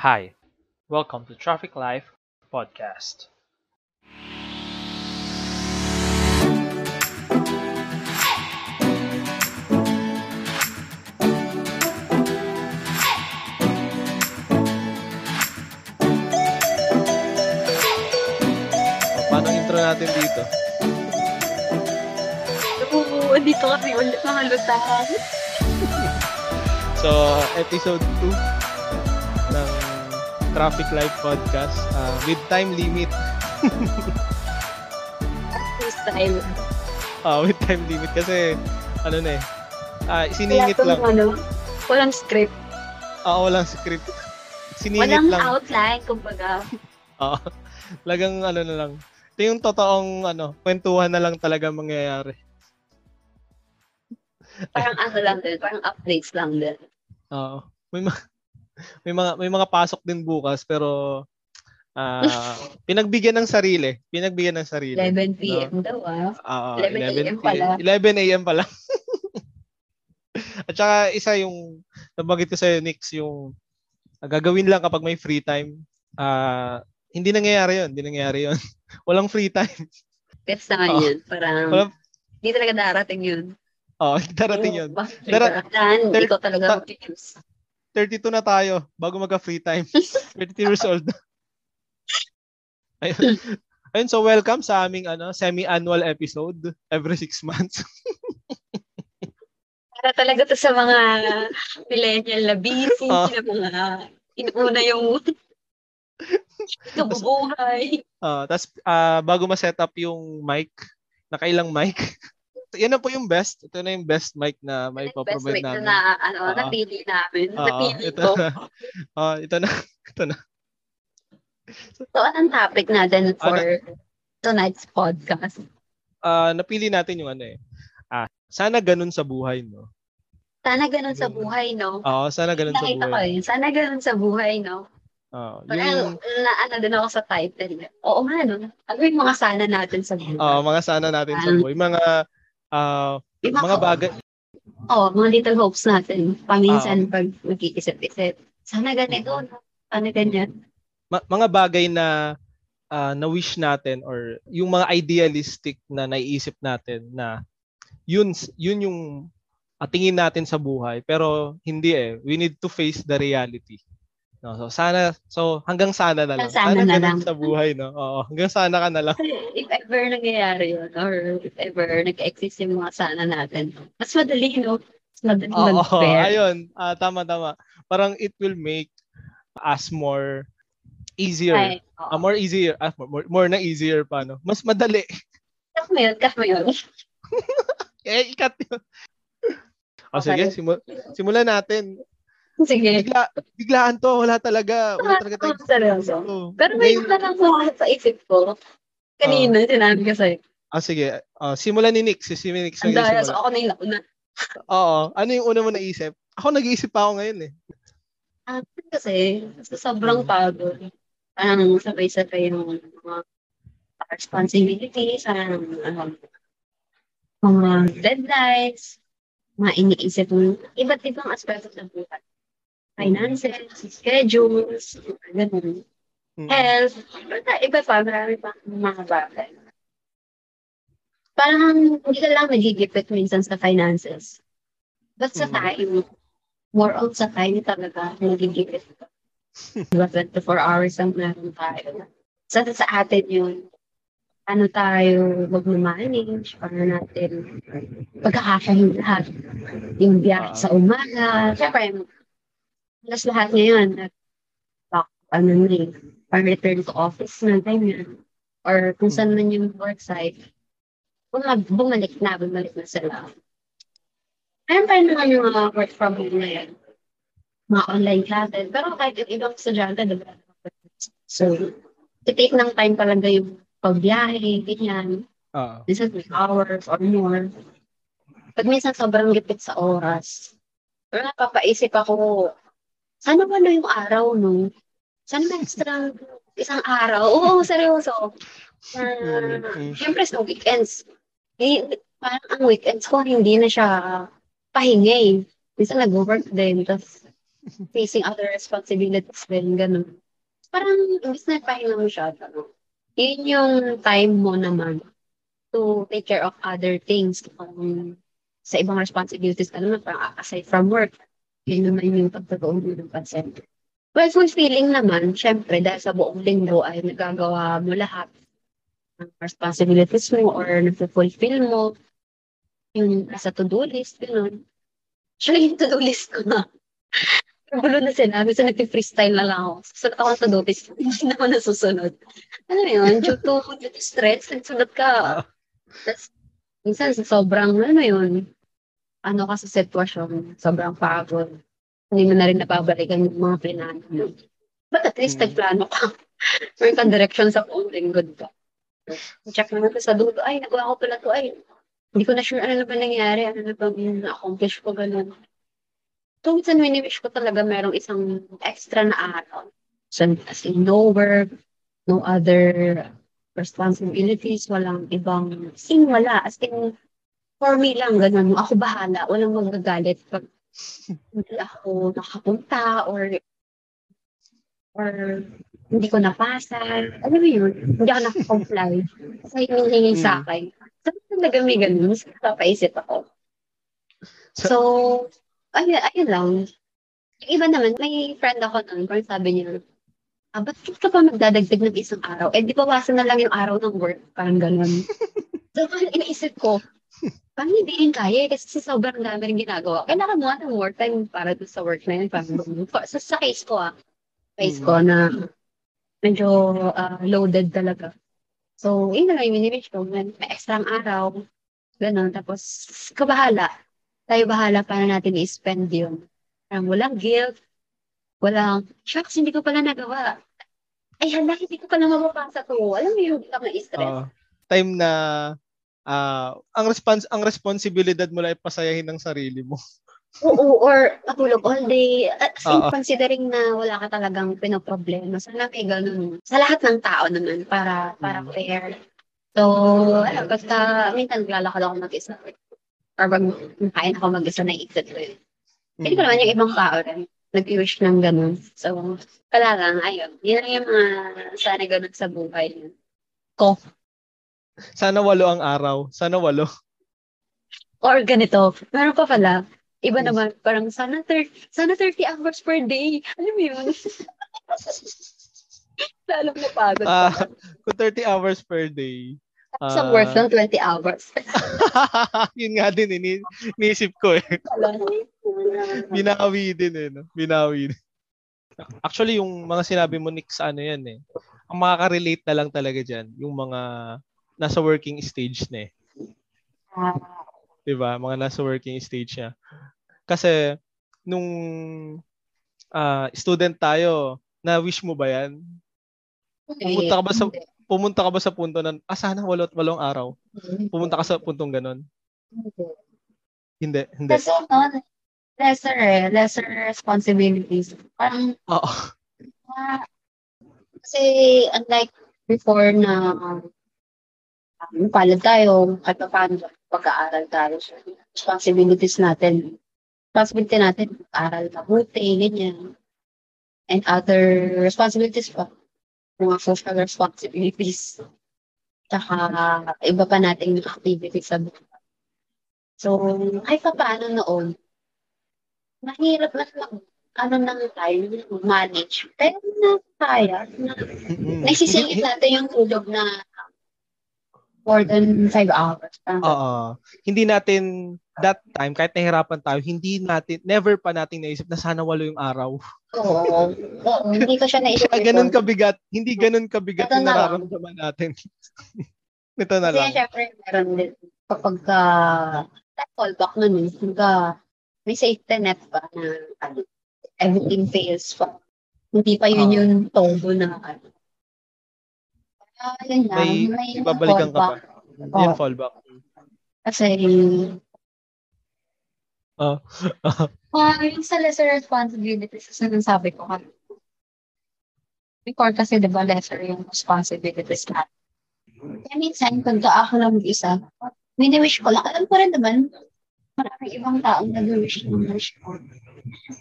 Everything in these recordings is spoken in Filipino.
Hi, welcome to Traffic Life Podcast. Paano ang intro natin dito? Oo, dito kami ulit mga lutahan. So, episode 2 ng Traffic Life Podcast ah, with time limit. This time. Ah, with time limit kasi ano na eh. Ah, Wala siningit lang. ano, walang script. Ah, walang script. Siningit Walang lang. outline, kumbaga. Oo. Lagang ano na lang. Ito yung totoong ano, kwentuhan na lang talaga mangyayari. Parang ano lang din, parang updates lang din. Oo. May may mga may mga pasok din bukas pero ah pinagbigyan ng sarili. Pinagbigyan ng sarili. 11 p.m. daw ah. Oo, 11 a.m. pala. 11 a.m. pala. At saka isa yung nabanggit ko sa'yo, Nix, yung ah, gagawin lang kapag may free time. Ah, hindi nangyayari yun. Hindi nangyayari yun. Walang free time. Gets naman Oo. yun. Parang, Walang, hindi talaga darating yun. oh, darating yun. Dara- darating? dar- ikaw talaga ta- mag-use. 32 na tayo bago magka-free time. 32 years old. Ayun. Ayun, so welcome sa aming ano, semi-annual episode every six months. Para talaga to sa mga millennial na busy, Oo. na mga inuna yung kabubuhay. Uh, Tapos ah, bago ma-set up yung mic, nakailang mic. Yan na po yung best. Ito na yung best mic na may Yung best provide week na, namin. na ano, Oo. napili namin. Oo, napili ito ko. na. Ah, ito na. Ito na. So, anong topic natin for tonight's podcast? Ah, napili natin yung ano eh. Ah, sana ganun sa buhay, no? Sana ganun sa buhay, no? Oo, sana ganun sa Nakita ko buhay. eh. Sana ganun sa buhay, no? Oo, Parang yung na, ano din ako sa title. Oo nga, no? Ano yung mga sana natin sa buhay? ah, mga sana natin sa Um, buhay. Mga ah, Yung mga bagay Oo, mga little hopes natin. Ah. Paminsan pag nag-iisip-isip. Sana ganito, no? Sana ganyan. ma- mga bagay na ah, na wish natin or yung mga idealistic na naiisip natin na yun yun yung ah, tingin natin sa buhay pero hindi eh we need to face the reality no so sana so hanggang sana na lang Hanggang sana na lang. sa buhay no oo hanggang sana ka na lang if ever nangyayari yun, or if ever nag-exist yung mga sana natin, mas madali, no? Mas madali oo mag-bear. ayun ah, tama tama parang it will make us more easier Ay. Ah, more easier ah, more, more, more na easier pa no mas madali Cut mo yun, cut mo yun. Eh, ikat yun. O Okay. sige, simu- simulan natin. Sige. Bigla, biglaan to, wala talaga. Wala talaga tayo. Ah, seryoso. gusto. Pero may iba lang sa, sa isip ko. Kanina, sinabi ko sa'yo. Ah, sige. Ah, simulan ni Nick. Si, si Nick Ang so ako na yung nauna. Oo. Ano yung una mo naisip? Ako nag-iisip pa ako ngayon eh. Ah, kasi, sa sobrang pagod, parang sabay-sabay yung mga responsibilities, parang ano, mga deadlines, mga iniisip mo, iba't ibang aspeto ng buhay. Finances, schedules, ganun. Mm. health, basta iba pa, marami pa mga bagay. Parang hindi ka lang nagigipit minsan sa finances. But sa Mm. time, more on sa time talaga nagigipit ka. Diba, 24 hours ang meron tayo. Sa, sa atin yun, ano tayo mag-manage, paano natin pagkakasyahin lahat. Yung biyahe sa umaga, syempre, halos lahat ngayon, nag- back, ano na eh, pang return to office na ganyan. Or kung saan man yung work site, bumag, bumalik na, bumalik na sila. Ayun pa naman yung mga work from home na yan. Mga online classes. Pero kahit yung ibang estudyante, diba? So, titake ng time talaga yung pagbiyahe, ganyan. Oo. Minsan three hours or more. Pag minsan sobrang gipit sa oras, pero napapaisip ako, sana ba na yung araw, no? Sana may extra isang araw? Oo, seryoso. Uh, Mm, mm. Siyempre sa weekends, eh, parang ang weekends ko, hindi na siya pahinga eh. Minsan nag-work din, tapos facing other responsibilities din, ganun. Parang, imbis na pahinga mo siya, ano, yun yung time mo naman to take care of other things. Um, sa ibang responsibilities naman, parang aside from work, yun naman yung pagtatuon mo ng pansin. Well, fulfilling naman, syempre, dahil sa buong linggo ay nagagawa mo lahat ng responsibilities mo or nag-fulfill mo yung sa to-do list, gano'n. Actually, yung to-do list ko na. Gulo na sinabi, so nag-freestyle na lang ako. Susunod ako sa to-do list, hindi na ako nasusunod. Ano yun, due to, stress, nagsunod ka. Tapos, minsan, sa sobrang, ano yun, ano ka sa sitwasyon, sobrang pagod. Hindi mo na rin napabalikan yung mga plano mo. But at least, Hmm. nagplano ka. Meron kang direction sa phone, good ka. Check naman ko sa dulo, ay, nagawa ko pala to, ay, hindi ko na sure ano na ba nangyari, ano na ba yung na-accomplish ko, ganun. So, minsan wini-wish ko talaga merong isang extra na araw. So, as in, no work, no other responsibilities, walang ibang, as in, wala. As in, for me lang, ganun. Ako bahala. Walang magagalit pag hindi ako nakapunta or or hindi ko napasa. Alam mo yun, hindi ako nakakomply. Kasi yung hinihingi sa akin. So, talaga may ganun. So, Napapaisip ako. So, ayun, ayun lang. Yung iba naman, may friend ako nun, parang sabi niya, ah, ba't ka pa magdadagdag ng isang araw? Eh, di bawasan na lang yung araw ng work. Parang ganun. so, iniisip ko, parang hindi rin kaya eh, kasi sobrang dami rin ginagawa. Kailangan mo ng work time para doon sa work na yun. Parang, sa, sa case ko ah, case ko na medyo ah, loaded talaga. So, yun na lang yung minimitch ko. May extra araw. Ganun. Tapos, kabahala. Tayo bahala para natin i-spend yun. Parang walang guilt. Walang, shucks, hindi ko pala nagawa. Ay, hala, hindi ko pala mapapasa to. Alam mo yung hindi ka ma-stress. Oo. time na ah, ang respons ang responsibilidad mo lang ay pasayahin ng sarili mo. Oo, or matulog all day. At Oo. considering na wala ka talagang pinoproblema, sana may ganun. Sa lahat ng tao naman, para para Mm. fair. So, alam, basta, minsan naglalakad ako mag-isa. Or pag kain ako mag-isa, naisip ko yun. Hindi ko naman yung ibang tao rin. Nag-wish ng ganun. So, wala lang, ayun. Yun lang yung mga sana ganun sa buhay. Ko. Sana walo ang araw. Sana walo. Or ganito, meron pa pala, iba Yes. naman, parang sana 30, sana 30 hours per day. Alam mo yun? Lalong napagod. Ah, pa. kung 30 hours per day. Sa ah, work lang, 20 hours. yun nga din, ini iniisip ko eh. Binawi din eh. No? Binawi din. Actually, yung mga sinabi mo, Nick, sa ano yan eh. Ang makaka-relate na lang talaga dyan, yung mga nasa working stage na eh. Ah, 'di ba? Mga nasa working stage niya. Kasi nung ah, student tayo, na wish mo ba 'yan? Pumunta ka ba sa-. Pumunta ka ba sa punto na ah sana walot walong araw? Pumunta ka sa puntong ganun? Hindi. Hindi. Kasi no, lesser eh, lesser responsibilities. Parang, Oo. ah, kasi unlike before na um, palad tayo, at paano pag-aaral tayo. So, responsibilities natin. Responsibility natin, aral mabuti, ganyan. And other responsibilities pa. Mga social responsibilities. Tsaka, iba pa natin yung activities sa buhay. So, kahit pa paano noon, mahirap na mag, ano nang tayo, manage. Pero na kaya, na, Mm-mm. naisisingit natin yung tulog na more than five hours. Parang Oo. Hindi natin that time kahit nahirapan tayo, hindi natin never pa natin naisip na sana walo yung araw. Oo. Oo, hindi ko siya naisip. Kaya ganun kabigat, hindi ganun kabigat Ito yung na lang. nararamdaman natin. Ito na Kasi lang. syempre, meron din. Kapag ka, fallback nun eh. Pagka, may safety net pa na ano, everything fails pa. Hindi pa yun Oo. yung todo na ano. Ah, yun lang. May May, ibabalikan ka. Yan Oo. fallback. Kasi, Oh. ah, yung sa lesser responsibilities, kasi nang sabi ko kanina. Before kasi, di ba, lesser yung responsibilities natin. Kaya minsan, pagka ako lang isa, mini-wish ko lang. Alam ko rin naman, maraming ibang taong nag-wish ng wish ko.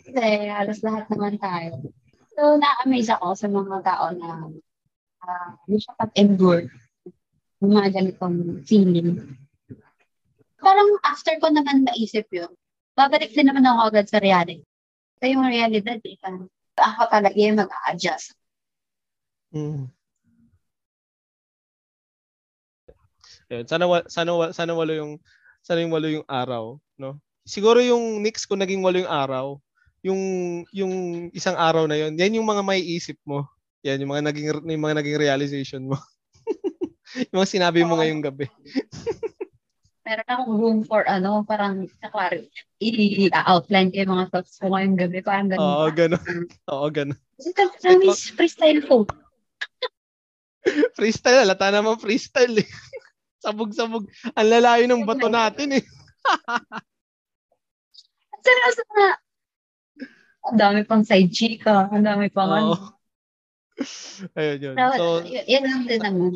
Kasi halos lahat naman tayo. So, na-amaze ako sa mga tao na uh, hindi siya pag-endure ng mga ganitong feeling. Parang after ko naman naisip yun, babalik din naman ako agad sa reality. So, yung realidad, eh, parang ako talaga yung mag-a-adjust. Mm. Ayun, sana sana sana walo yung sana yung walo yung araw, no? Siguro yung Knicks kung naging walo yung araw, yung yung isang araw na yon, yan yung mga maiisip mo. Yan yung mga naging yung mga naging realization mo. yung mga sinabi mo ngayong gabi. Meron akong room for ano, parang sakwari, i-outline ko yung mga thoughts ko ngayong gabi. Parang ganun. Oo, ganun. Oo, ganun. Kasi namin freestyle ko. Freestyle, halata naman freestyle eh. Sabog-sabog. Ang lalayo ng bato natin eh. Seryoso na. Ang dami pang side chika. Ang dami pang ano. Ayun yun. So, So, y- yan lang din naman.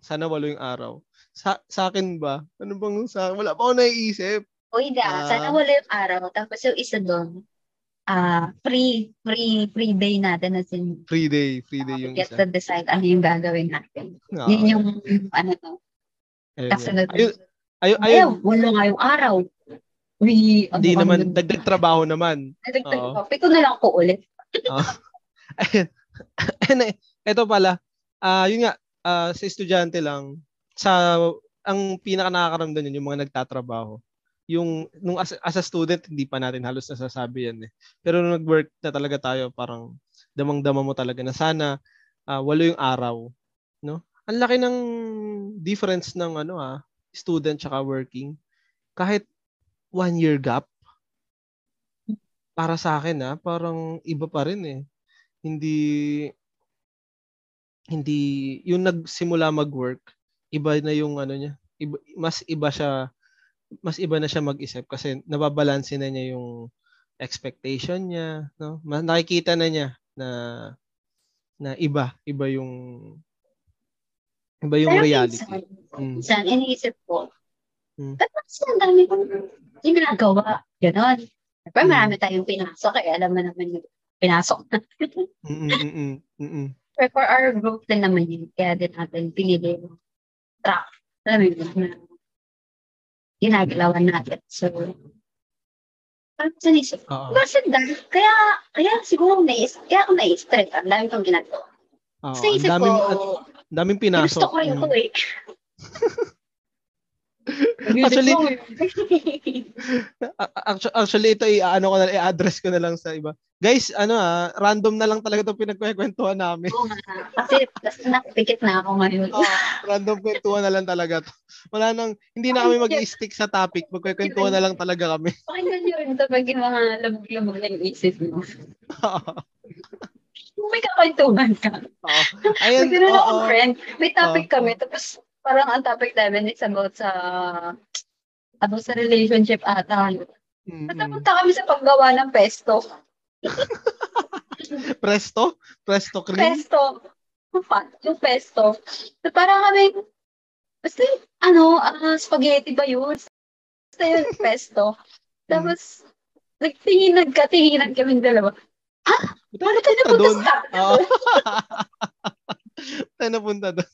sana walo yung araw. Sa, sa akin ba? Ano bang sa Wala pa ako naiisip. O hindi ah, Ah. sana wala yung araw. Tapos yung isa doon, ah free, free, free day natin as in, Free day. Free day we yung get isa. to decide ano yung gagawin natin. Oo. Yun yung, ano to, Ayun, kasunod. Ayun, ayun, ayun. Ayaw, wala nga yung araw. We, Hindi ano, naman, ano, dagdag trabaho naman. Dagdag pa. Pito na lang ko ulit. Ayun. Ayun eh. Ito pala, ah yun nga, ah, sa estudyante lang, sa, ang pinaka nakakaramdam yun, yung mga nagtatrabaho. Yung, nung as, as a student, hindi pa natin halos nasasabi yan eh. Pero nung nag-work na talaga tayo, parang damang-dama mo talaga na sana ah, walo yung araw. No? Ang laki ng difference ng ano ah, student tsaka working. Kahit one year gap, para sa akin ah, parang iba pa rin eh. Hindi hindi yung nagsimula mag-work, iba na yung ano niya. Iba, mas iba siya mas iba na siya mag-isip kasi nababalanse na niya yung expectation niya, no? Mas nakikita na niya na na iba, iba yung iba yung Pero reality. minsan, Mm. minsan, iniisip ko, Hmm. ba't mas ang dami kong ginagawa? Ganon. Hmm. marami tayong pinasok. Eh, alam mo naman yung pinasok na. Mm, mm, mm, mm, mm. Pero for our growth din naman yun. Kaya din natin pinili yung track. Alam mo yun, na ginagalawan natin. So, parang sinisip ko, bakit dahil? Kaya, kaya siguro nais, kaya ako nais-stress. Ang dami kong ginagawa. Oo, ang isip ko, daming at daming pinasok. gusto ko rin ko eh. Actually, Actually, actually ito i-ano ko na i-address ko na lang sa iba. Guys, ano ah, random na lang talaga 'tong pinagkwentuhan namin. Oo nga. Kasi tas nakapikit na ako ngayon. Oh, random kwentuhan na lang talaga to. Wala nang hindi na kami mag-stick sa topic, magkwentuhan na lang talaga kami. Pakinggan nyo rin ito pag yung mga labog-labog na yung isip mo. Kung may kakwentuhan ka. Oo. Ayun, ganun oo. akong friend. May topic Oo. kami. Tapos parang ang topic namin is about sa about sa relationship ata. Mm, mm. Natapunta kami sa paggawa ng pesto. Presto? Presto cream? Pesto. Yung fa- Yung pesto. So parang kami, basta yung, ano, ah, spaghetti ba yun? Basta yun, pesto. Tapos, nagtingin, nagkatinginan kami dalawa. Paano tayo Punta napunta sa Oo. Tayo napunta doon.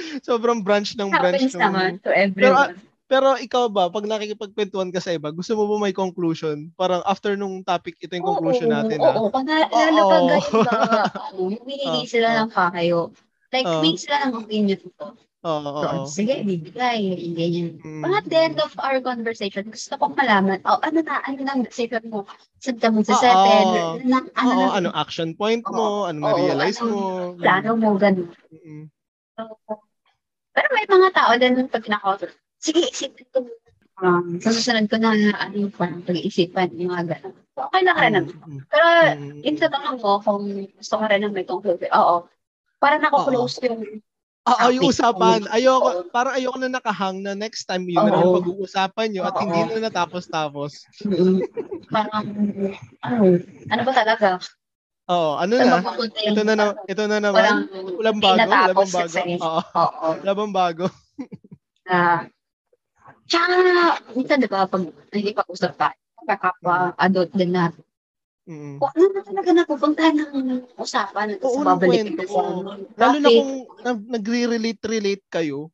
Sobrang branch ng branch Happens naman to everyone. Pero ikaw ba, pag nakikipagkwentuhan ka sa iba, gusto mo ba may conclusion? Parang after nung topic, ito yung conclusion oo, natin. Oo, ah. pag lalo Oo. pag ganun ba, humihingi Oo, sila oo. ng payo. Like, Oo. humingi sila ng opinion ko. Oo, oo, oo. Sige, bibigay, ganyan. Mm, Pag at the end of our conversation, gusto kong malaman, oh, ano na, ano na, decision mo? Saan ka mo sa Oo. settle? Ano na, ano Oo, na, ano action point mo? Ano Oo, na-realize ano, mo? plano mo, ganun. Mm, So, pero may mga tao din pag nakausap, sige, isipin ko. Um, sa susunod ko na, ano yung parang pag-iisipan, yung mga ganun. So, okay lang rin naman. mm, Pero, mm, yun sa tanong mo, kung gusto ko rin na may conclusion, oo. Parang nako-close yung, Oo, yung topic. usapan. Ayoko, parang ayoko na nakahang na next time yun na yung pag-uusapan nyo at hindi na natapos-tapos. parang, ano, ano ba talaga? Oo, ano Saan na? Ito na, na ito na naman. Walang, Walang bago, wala natapos bang bago? Oo, Oo. wala bang bago? Ah, tsaka, minsan diba, pag hindi pa usap tayo, syempre kapwa adult din na Mm. kung ano na talaga napupuntahan ng usapan at Oo, babalik kwento. sa. Lalo na kung na- nagre-relate-relate kayo.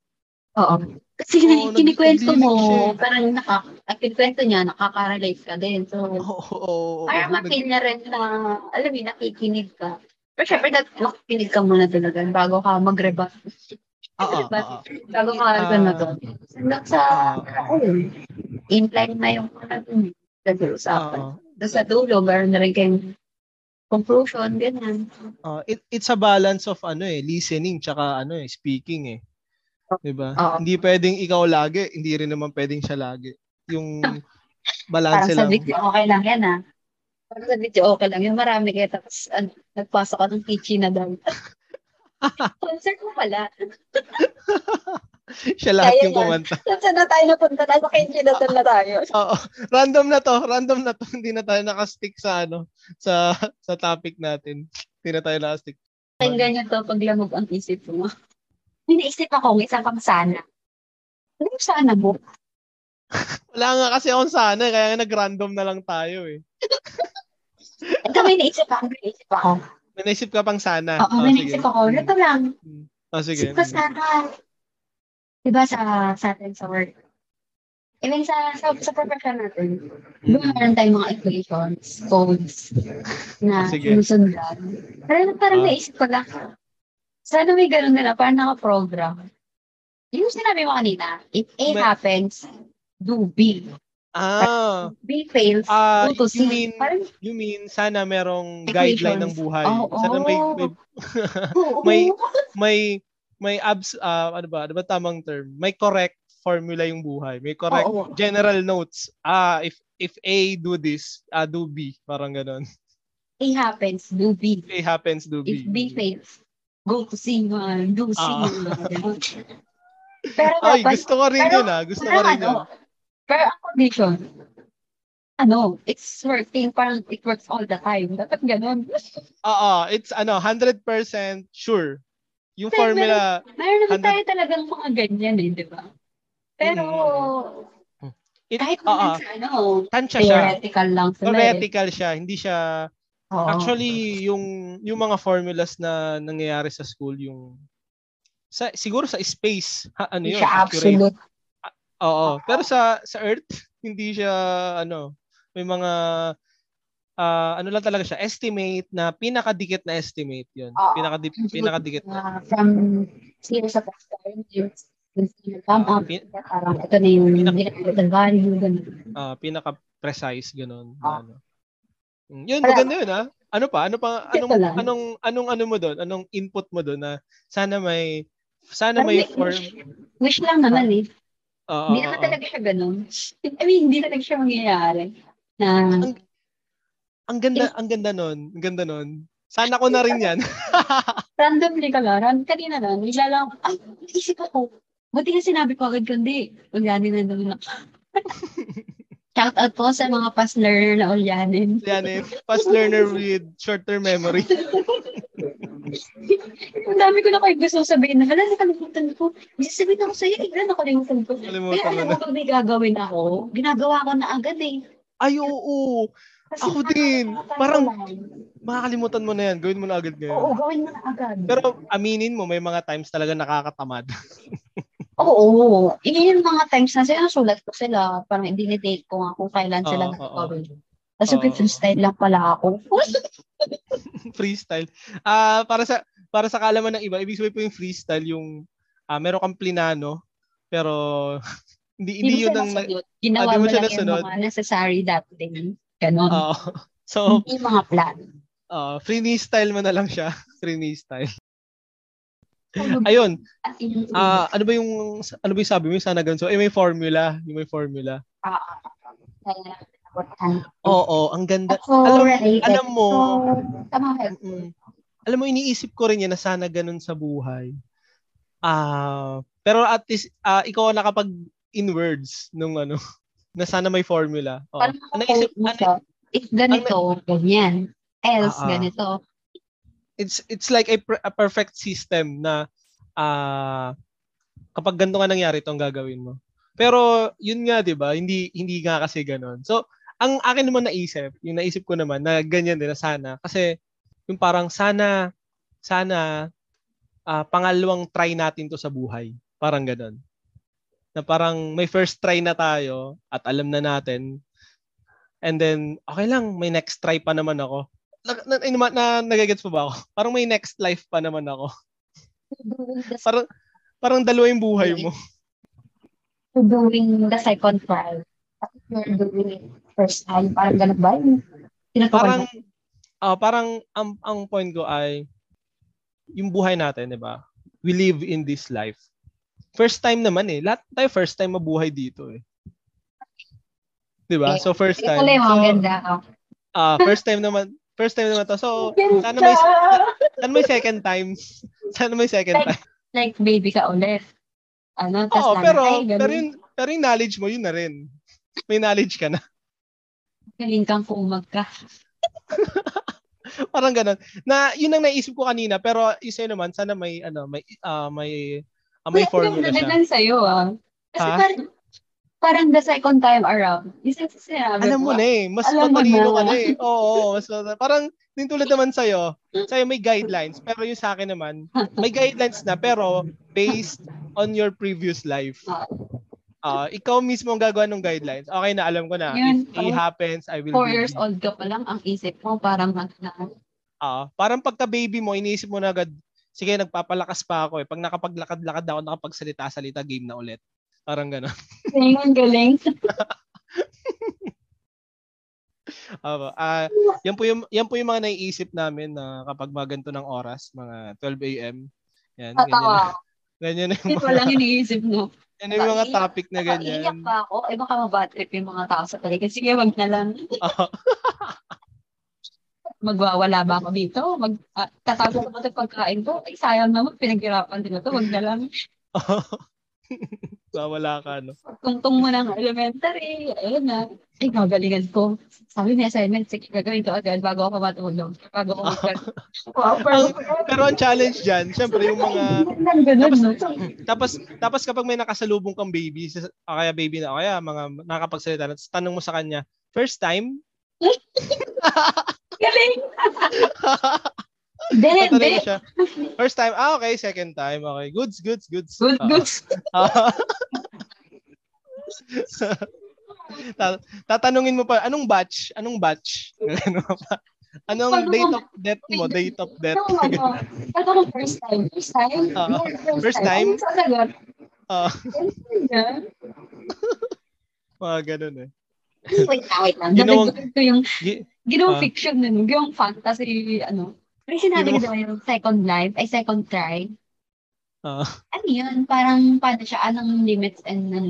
Oo. Kasi Oo, kinikwento mo, siya eh. parang naka, ang kinikwento niya, nakaka-relate ka din. So, Oo, oo, oo. parang Nag- ma-feel niya rin na, alam mo, nakikinig ka. Pero syempre, dat- nakikinig ka muna talaga bago ka mag-rebut. Oo, oo. Bago ka Ah. ano doon. Hanggang sa, Ah. ayun, imply na yung ano, nag-uusapan. Oo. Tapos sa dulo, meron na rin kayong conclusion, ganyan. Uh, it, it's a balance of ano eh, listening tsaka ano eh, speaking eh. 'Di ba? Hindi pwedeng ikaw lagi, hindi rin naman pwedeng siya lagi. Yung balance Parang sa lang. video, okay lang yan ah. Parang sa video, okay lang. Yung marami kayo, tapos uh, nagpasok ka ng kitchen na daw. Concert mo pala. siya lahat Kaya yung kumanta. Saan na tayo napunta? Nasa kitchen na na tayo. Oo. Random na to, random na to. Hindi na tayo nakastick sa ano, sa sa topic natin. Hindi na tayo nakastick. Ang ganyan to, pag lamog ang isip mo. May naisip ako, may isang pang sana. Ano yung sana mo? Wala nga kasi akong sana, kaya nga nag-random na lang tayo eh. Ito may naisip ako, may naisip ako. May naisip ka pang sana. Oo, Oh, may naisip ako. Ito lang. Oh, sige. Isip ko sana. Diba sa, sa atin sa work? I mean, sa, sa, sa profession natin, Di ba meron tayong mga equations, codes na Sige. sinusundan? Parang, parang Ah. naisip ko lang, sana may ganun nila, parang naka-program. Yung sinabi mo kanina, if A May- happens, do B. Ah, B fails, Ah, go to C. you mean- parang, you mean sana merong Equations. guideline ng buhay. Oo. Sana may may may- may may abs ah, ano ba? Ano ba tamang term? May correct formula yung buhay. May correct Oo. general notes. Ah, if if A do this, ah do B, parang ganon. A happens, do B. If A happens, do If B. B fails, go man, do. Ah. man. Pero Ay, dapat, gusto ko rin pero- yun ah. Gusto ko rin yun. ano, pero ang condition, ano, it's working, parang it works all the time. Dapat ganun. Oo, it's ano, 100% sure. Yung Pero formula, Meron naman Hundred- tayo talagang mga ganyan eh, di ba? Pero, it, kahit naman sa ano, tansya siya. theoretical lang sila eh. Theoretical siya, hindi siya Oo. Actually, yung yung mga formulas na nangyayari sa school, yung sa siguro sa space, ha, ano yun? siya accurate. absolute. Oo. Pero sa sa Earth, hindi siya ano, may mga ah, ano lang talaga siya, estimate na pinakadikit na estimate 'yun. Oo. Pinakadi pinakadikit. Uh, from zero sa past time, come up. pin- Parang ito na yung Pinak- ginagawa value. Ganun. ah, pinaka-precise ganun. na Oo. ano. Mm, Yun, maganda yun ah. Ano pa? Ano pa? Anong lang. anong anong ano mo doon? Anong input mo doon na sana may sana may may- form Wish lang naman eh. Oo, Hindi oo, naman talaga siya ganun. I mean, hindi talaga siya mangyayari. Na, Ang ganda, ang ganda nun. Ang ganda nun. Sana ko na rin yan. randomly ka lang. Ran, kanina lang, bigla lang, ay, isip ako. Buti nga sinabi ko agad kundi. Ulyanin na naman ako. Shout out po sa mga past learner na ulyanin. yan eh. Fast learner with short-term memory. Ang dami ko na kayo gusto sabihin na, hala, nakalimutan ko. Sasabihin ako sa'yo, hala, nakalimutan ko. Kaya Kalimutan mo alam na. mo, pag may gagawin ako, ginagawa ko na agad eh. Ay, oo. Kasi Ako din. Parang-. Makakalimutan mo na yan. Gawin mo na agad Oo, ngayon. gawin mo na agad. Pero aminin mo, may mga times talaga nakakatamad. Oo, yun yung mga times na sinusulat ko sila. Parang dinidate ko nga kung kailan sila Oo, nag-gawin. Tapos Oo. yung freestyle lang pala ako. freestyle. Ah, para sa para sa kaalaman ng iba, ibig sabihin po yung freestyle yung ah, meron kang plinano pero hindi hindi Hindi yun ang nasunod. Ginawa Ah, mo lang yung nasunod? mga necessary that day. Ganon. Oo. so, Hindi yung mga plan. uh, free style mo na lang siya. Free style. Ayun, ah ano ba yung ano ba yung sabi mo sana ganun? So, eh, may formula, yung may formula. Ah, ah, nakutan. Oo, ang ganda. So, Alam, related. alam mo, So, tama mm, alam mo iniisip ko rin yan na sana ganun sa buhay. Ah, pero at least ah, ikaw ang nakapag in words nung ano na sana may formula. Oo. Parang Ang naisip, ano, if ganito, ganyan. Else, ah. ganito. It's it's like a, a perfect system na ah kapag ganito nga nangyari itong gagawin mo. Pero yun nga 'di ba? Hindi hindi nga kasi ganoon. So ang akin naman naisip, yung naisip ko naman na ganyan din na sana kasi yung parang sana sana uh, pangalawang try natin to sa buhay. Parang ganun. Na parang may first try na tayo at alam na natin. And then, okay lang, may next try pa naman ako. Na, na, na, na nagagets pa ba ako? Parang may next life pa naman ako. parang, parang dalawa yung buhay mo. Doing the second trial. You're doing first time. Parang ganun ba? Parang, uh, parang ang, ang point ko ay yung buhay natin, di ba? We live in this life. First time naman eh. Lahat tayo first time mabuhay dito eh. Di ba? So first time. Ito so, maganda. Ah, uh, first time naman first time naman to. So, sana may sana may second time. Sana may second like, time. Like baby ka ulit. Ano, tas Oo, pero, ay, pero, yung, pero yung knowledge mo, yun na rin. May knowledge ka na. Galing kang kumag ka. Parang ganun. Na yun ang naisip ko kanina pero isa naman sana may ano may uh, may uh, may formula siya. Ano sa iyo ah. Kasi ha? parang, parang the second time around. Isa sa sinabi Alam mo na eh. Mas Alam matalino ka na eh. Oo, mas Parang din tulad naman sa'yo, sa'yo may guidelines, pero yung sa akin naman, may guidelines na, pero based on your previous life. Ah. Uh, ikaw mismo ang gagawa ng guidelines. Okay na, alam ko na. Yun, If it oh, happens, I will Four years old ka pa lang, ang isip mo parang na. Uh, parang pagka baby mo, iniisip mo na agad, sige, nagpapalakas pa ako eh. Pag nakapaglakad-lakad ako, nakapagsalita-salita, game na ulit. Parang gano'n. Galing, galing. uh, uh, yan po yung yan po yung mga naiisip namin na kapag maganto ng oras, mga 12 AM. Yan, Tatawa. ganyan. Ganyan na yung mga... Walang iniisip mo. Yan yung mga topic na ganyan. Iiyak pa ako. Eh baka mabad trip yung mga tao sa paligid. Sige, wag na lang. Magwawala ba ako dito? Mag, uh, tatago ko ba pagkain ko? Ay, sayang naman. Pinaghirapan din ito. Wag na lang. Wala ka, no? Tungtong mo ng elementary, ayun na. Ay, gagalingan ko. Sabi may assignment, sige, gagawin ko agad bago ako matulog. Bago ako mag wow, pero, pero ang challenge dyan, syempre yung mga... tapos, tapos, tapos kapag may nakasalubong kang baby, o kaya baby na, o kaya mga nakapagsalita, tanong mo sa kanya, first time? Galing! Hindi, hindi. siya. First time, ah, okay. Second time, okay. Goods, goods, goods. Good, uh, goods. tatanungin mo pa, anong batch? Anong batch? Anong date of death mo? Date of death. Ano, ano, first time? First time? Uh, first time? Sasagot. Uh, mga ganun eh. Wait na, wait lang. Ginawang, ginawang uh, fiction nun, ginawang fantasy, ano, may sinabi ko daw yung second life, ay second try. Uh, ano yun? Parang paano siya? Anong limits and um,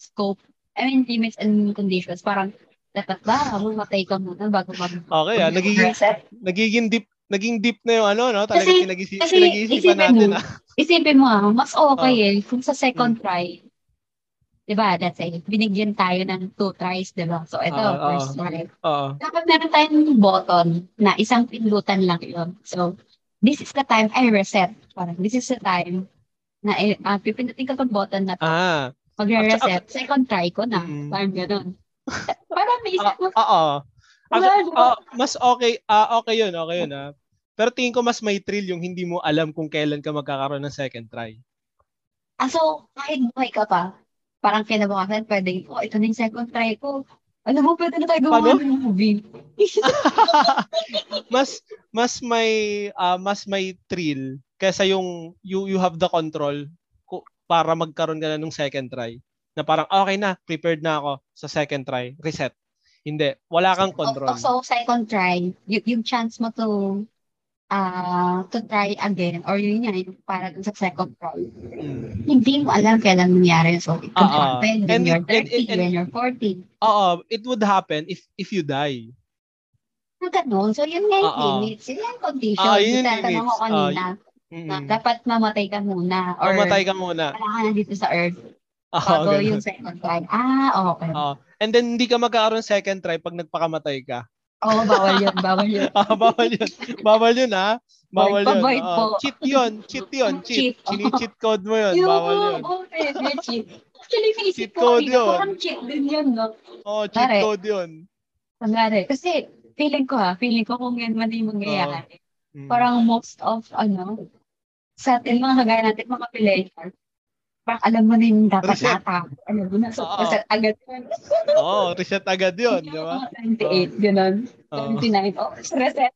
scope? I mean, limits and conditions. Parang dapat ba mamatay ka muna bago mag Okay, ah, nagiging, nagiging deep naging deep na yung ano, no? Talagang pinag-isip, pinag-iisipan natin. Mo, ah. Isipin mo, ah, mas okay uh, eh, kung sa second hmm. try, di ba, let's say, binigyan tayo ng two tries, di ba? So, ito, uh, first try. Uh, Dapat meron tayong button na isang pindutan lang yun. So, this is the time I reset. Parang, this is the time na uh, pipindutin ko itong button na to. Ah. Mag-reset. Second try ko na. Mm. Parang ganun. Parang may isip mo. Oo. Uh, mas okay, uh, okay yun, okay yun. Ah. Pero tingin ko mas may thrill yung hindi mo alam kung kailan ka magkakaroon ng second try. Ah, so, kahit buhay ka pa, parang kinabukasan, pwede, oh, ito na yung second try ko. Alam mo, pwede na tayo gumawa ng movie. mas mas may uh, mas may thrill kaysa yung you you have the control para magkaroon ka na ng second try. Na parang okay na, prepared na ako sa second try, reset. Hindi, wala kang control. So, so second try, y- yung chance mo to uh, to try again or yun nga yung para sa second try. Mm. Hindi mo alam kailan mangyari. So it could uh, happen when and you're 30, and, and, when you're 40. Oo, it would happen if if you die. Na ganun. So yun nga yung uh, limits. Yun yung condition. Uh, yun yung limits. ko kanina. Uh, na dapat mamatay ka muna. Or mamatay ka muna. Wala ka na dito sa earth. Oh, bago ganun. yung second try. Ah, okay. Oh. And then hindi ka magkakaroon second try pag nagpakamatay ka. Oo, oh, bawal yun, bawal yun. ah, bawal yun. Bawal yun, ha? Bawal yun. Pabait uh, cheat yun, cheat yun, cheat. cheat. Chini-cheat code mo yun, bawal yun. Oo, oh, cheat. Actually, Cheat naisip code ko, yun. parang cheat din yun, no? Oh, cheat Pare. code yun. Kunwari, kasi feeling ko ha, feeling ko kung yan man yung mangyayari. Mm. Parang most of, ano, sa atin, mga kagaya natin, mga pilayer, alam mo na yung dapat Reset. nata. Alam mo na, so, Oo. reset agad yun. Oo, reset agad yun, di ba? Mga 28, gano'n. Oo. 79, oh, reset.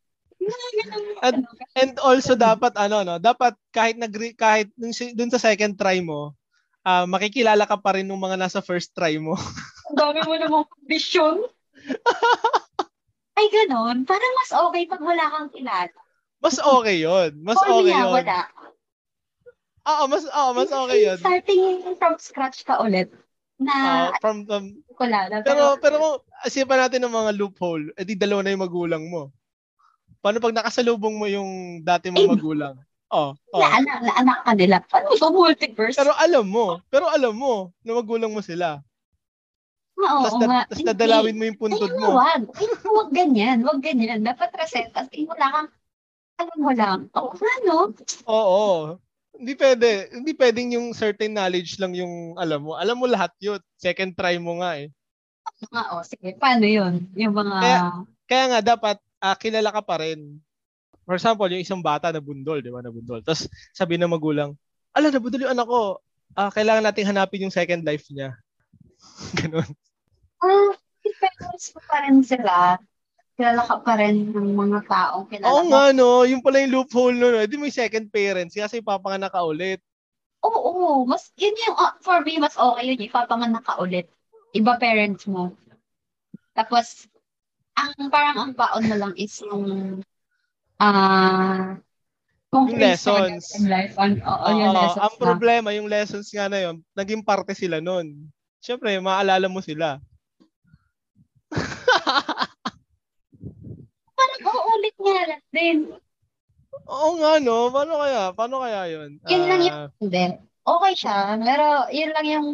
Ano, And also dapat ano no, dapat kahit nag kahit dun, si- dun sa second try mo, ah makikilala ka pa rin ng mga nasa first try mo. Ang dami mo namang condition. Ay, ganun. Parang mas okay pag wala kang kilala. Mas okay 'yon. Mas me, okay 'yon. wala. Oo, mas oo, mas okay 'yon. Starting from scratch ka ulit na Ah, from the, kilala. pero pero kung isipan natin ng mga loophole, edi dalawa na yung magulang mo. Paano pag nakasalubong mo yung dati mong magulang? Oh, oh. na, anak, na anak ka nila. Paano ba multiverse? Pero alam mo, pero alam mo na magulang mo sila. Oo, Tapos na, tas Hindi. dadalawin mo yung puntod Ayun, mo. wag. Wag ganyan. Wag ganyan. Dapat reset. As in, wala kang, alam mo lang. O, ano? Oo. Hindi pwede. Hindi pwedeng yung certain knowledge lang yung alam mo. Alam mo lahat yun. Second try mo nga eh. Nga, o, sige. Paano yun? Yung mga, Kaya- Kaya nga dapat ah, kilala ka pa rin. For example, yung isang bata na bundol, di ba? Na bundol. Tapos sabi ng magulang, ala, nabundol yung anak ko. Ah, kailangan nating hanapin yung second life niya. Ganun. ah, parents mo pa rin sila. Kilala ka pa rin ng mga taong kilala Oo mo. nga, no. Yung pala yung loophole nun. Hindi may second parents kasi ipapanganak ka ulit. Oo, oo. Mas, yun yung, ah, for me, mas okay yun. Ipapanganak ka ulit. Iba parents mo. Tapos, ang parang ang baon mo lang is yung, ah, kung Yung na lessons. in life. On, oo, yung lessons ang na. problema, yung lessons nga na yun, naging parte sila nun. Siyempre, maalala mo sila. Parang lang din. Oo nga, no? Paano kaya? Paano kaya yun? Yun lang Ah, yung, hindi. Okay siya, pero yun lang yung,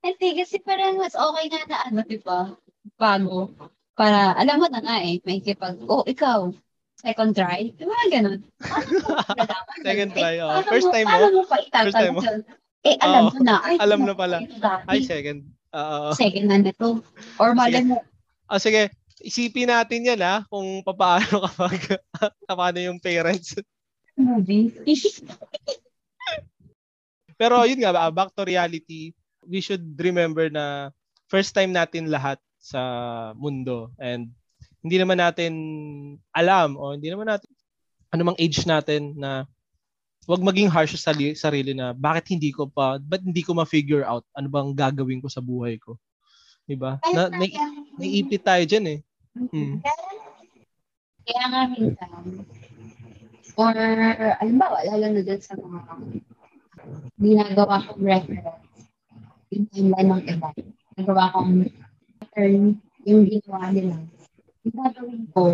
hindi, kasi parang mas okay nga na ano, di ba? Bago. Para, alam mo na nga eh, may kipag, oh, ikaw, second try. Di ba ganun? Second try, Eh, oh. First mo- time mo? Paano mo pa First time mo? itatanong? Eh, alam Oo, mo na. Ay, alam na pala. ay, second. Oo. Second na nito. Or mali mo, Ah, sige. Isipin natin yan, ha? Kung paano kapag, paano yung parents. Pero yun nga, ah, back to reality, we should remember na first time natin lahat sa mundo and hindi naman natin alam o hindi naman natin anumang age natin na wag maging harsh sa sarili, na bakit hindi ko pa ba't hindi ko ma-figure out ano bang gagawin ko sa buhay ko. 'Di ba? Na, na, naiipit tayo diyan eh. Mm. Kaya nga minsan, or alimbawa, lalo na dun sa mga ginagawa kong reference, yung timeline ng iba, nagawa kong pattern yung ginawa nila. Yung gagawin ko,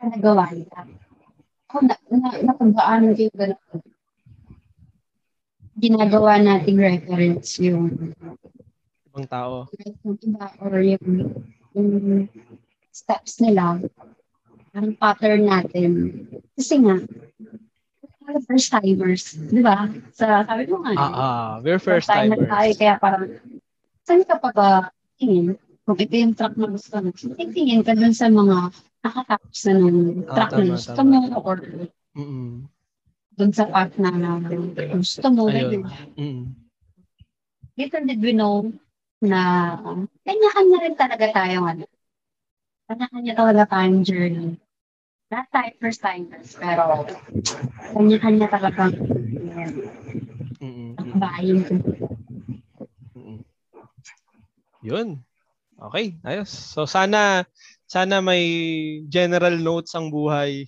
na nagawa nila. Ako na, na, napagdaanan ko yung ganun. Ginagawa nating reference yung Ibang tao. yung iba or yung, yung steps nila, ang pattern natin. Kasi nga, mga first timers, di ba? Sa sabi mo nga, Ah, ah, we're first timer timers. tayo, kaya parang, saan ka pa ba tingin? Kung ito yung track na gusto mo, tingin ka dun sa mga nakatapos na ng Ah, track na tama, gusto mo or Mm. dun sa path na gusto mo. Ayun. ganyan. Mm. little did we know na kanya-kanya rin talaga tayo ano. Kanya-kanya talaga tayong journey. Not time first timers, pero kanya-kanya talaga ang bayin ko. Yun. Okay, ayos. So sana sana may general notes ang buhay.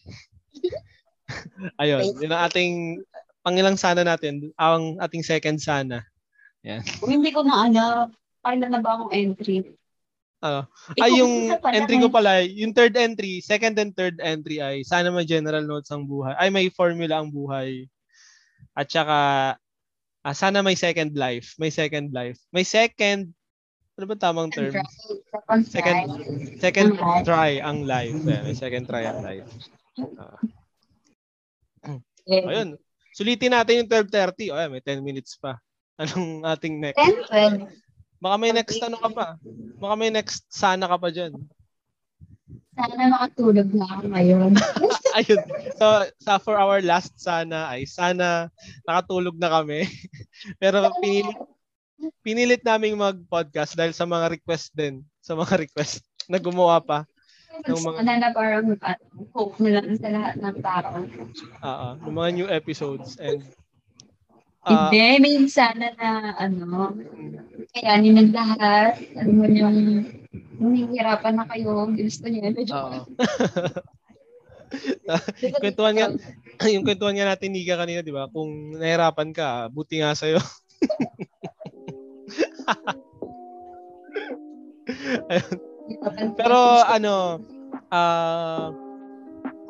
Ayun, yun ang ating pangilang sana natin, ang ating second sana. Kung hindi ko na ano, kailan na ba akong entry? Eh, Ay, yung entry ko eh. pala, yung third entry, second and third entry ay sana may general notes ang buhay. Ay, may formula ang buhay. At saka, ah, sana may second life. May second life. May second, ano ba tamang term? Second Second- try. Second try ang life. Yeah, may second try ang life. Eh, ayun. Sulitin natin yung 12.30. O, ayan, may 10 minutes pa. Anong ating next? 10, 12. Baka may next ano ka pa. Baka may next sana ka pa dyan. Sana makatulog na ako ngayon. Ayun. So, sa for our last sana ay sana nakatulog na kami. Pero pinilit, pinilit naming mag-podcast dahil sa mga request din. Sa mga request na gumawa pa. Yung mga- Sana na parang hope na lang sa lahat ng tao. Oo. ng mga new episodes. And ah, Hindi, may sana na ano, kaya ng lahat. Alam mo yung nahihirapan na kayo, gusto niyo. Medyo kwentuhan nga, yung kwentuhan nga natin Nika kanina, di ba? Kung nahirapan ka, buti nga sa'yo. Pero ano, ah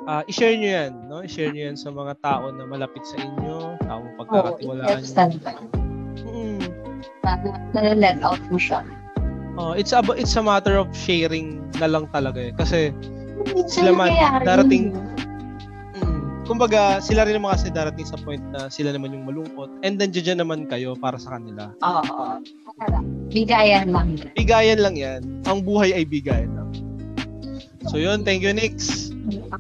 ah, i-share nyo yan, no? I-share nyo yan sa mga tao na malapit sa inyo, tao pagkakatiwalaan in-depth nyo. Mm. Na-let out mo siya. Oh, it's about it's a matter of sharing na lang talaga eh. Kasi Sila man, darating- mm, kumbaga sila rin naman kasi darating sa point na sila naman yung malungkot and then dyan naman kayo para sa kanila. Oo. Bigayan lang. Bigayan lang yan. Ang buhay ay bigayan lang. So yun, thank you Nix.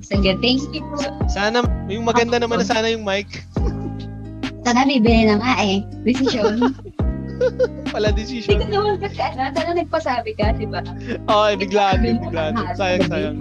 Sige, thank you. Sana, yung maganda naman na sana yung mic. Sana bibili na nga eh. Decision. Pala decision. ko naman kasi ano, sana nagpasabi ka, di ba? Oo, eh, biglaan din, biglaan. Sayang, sayang.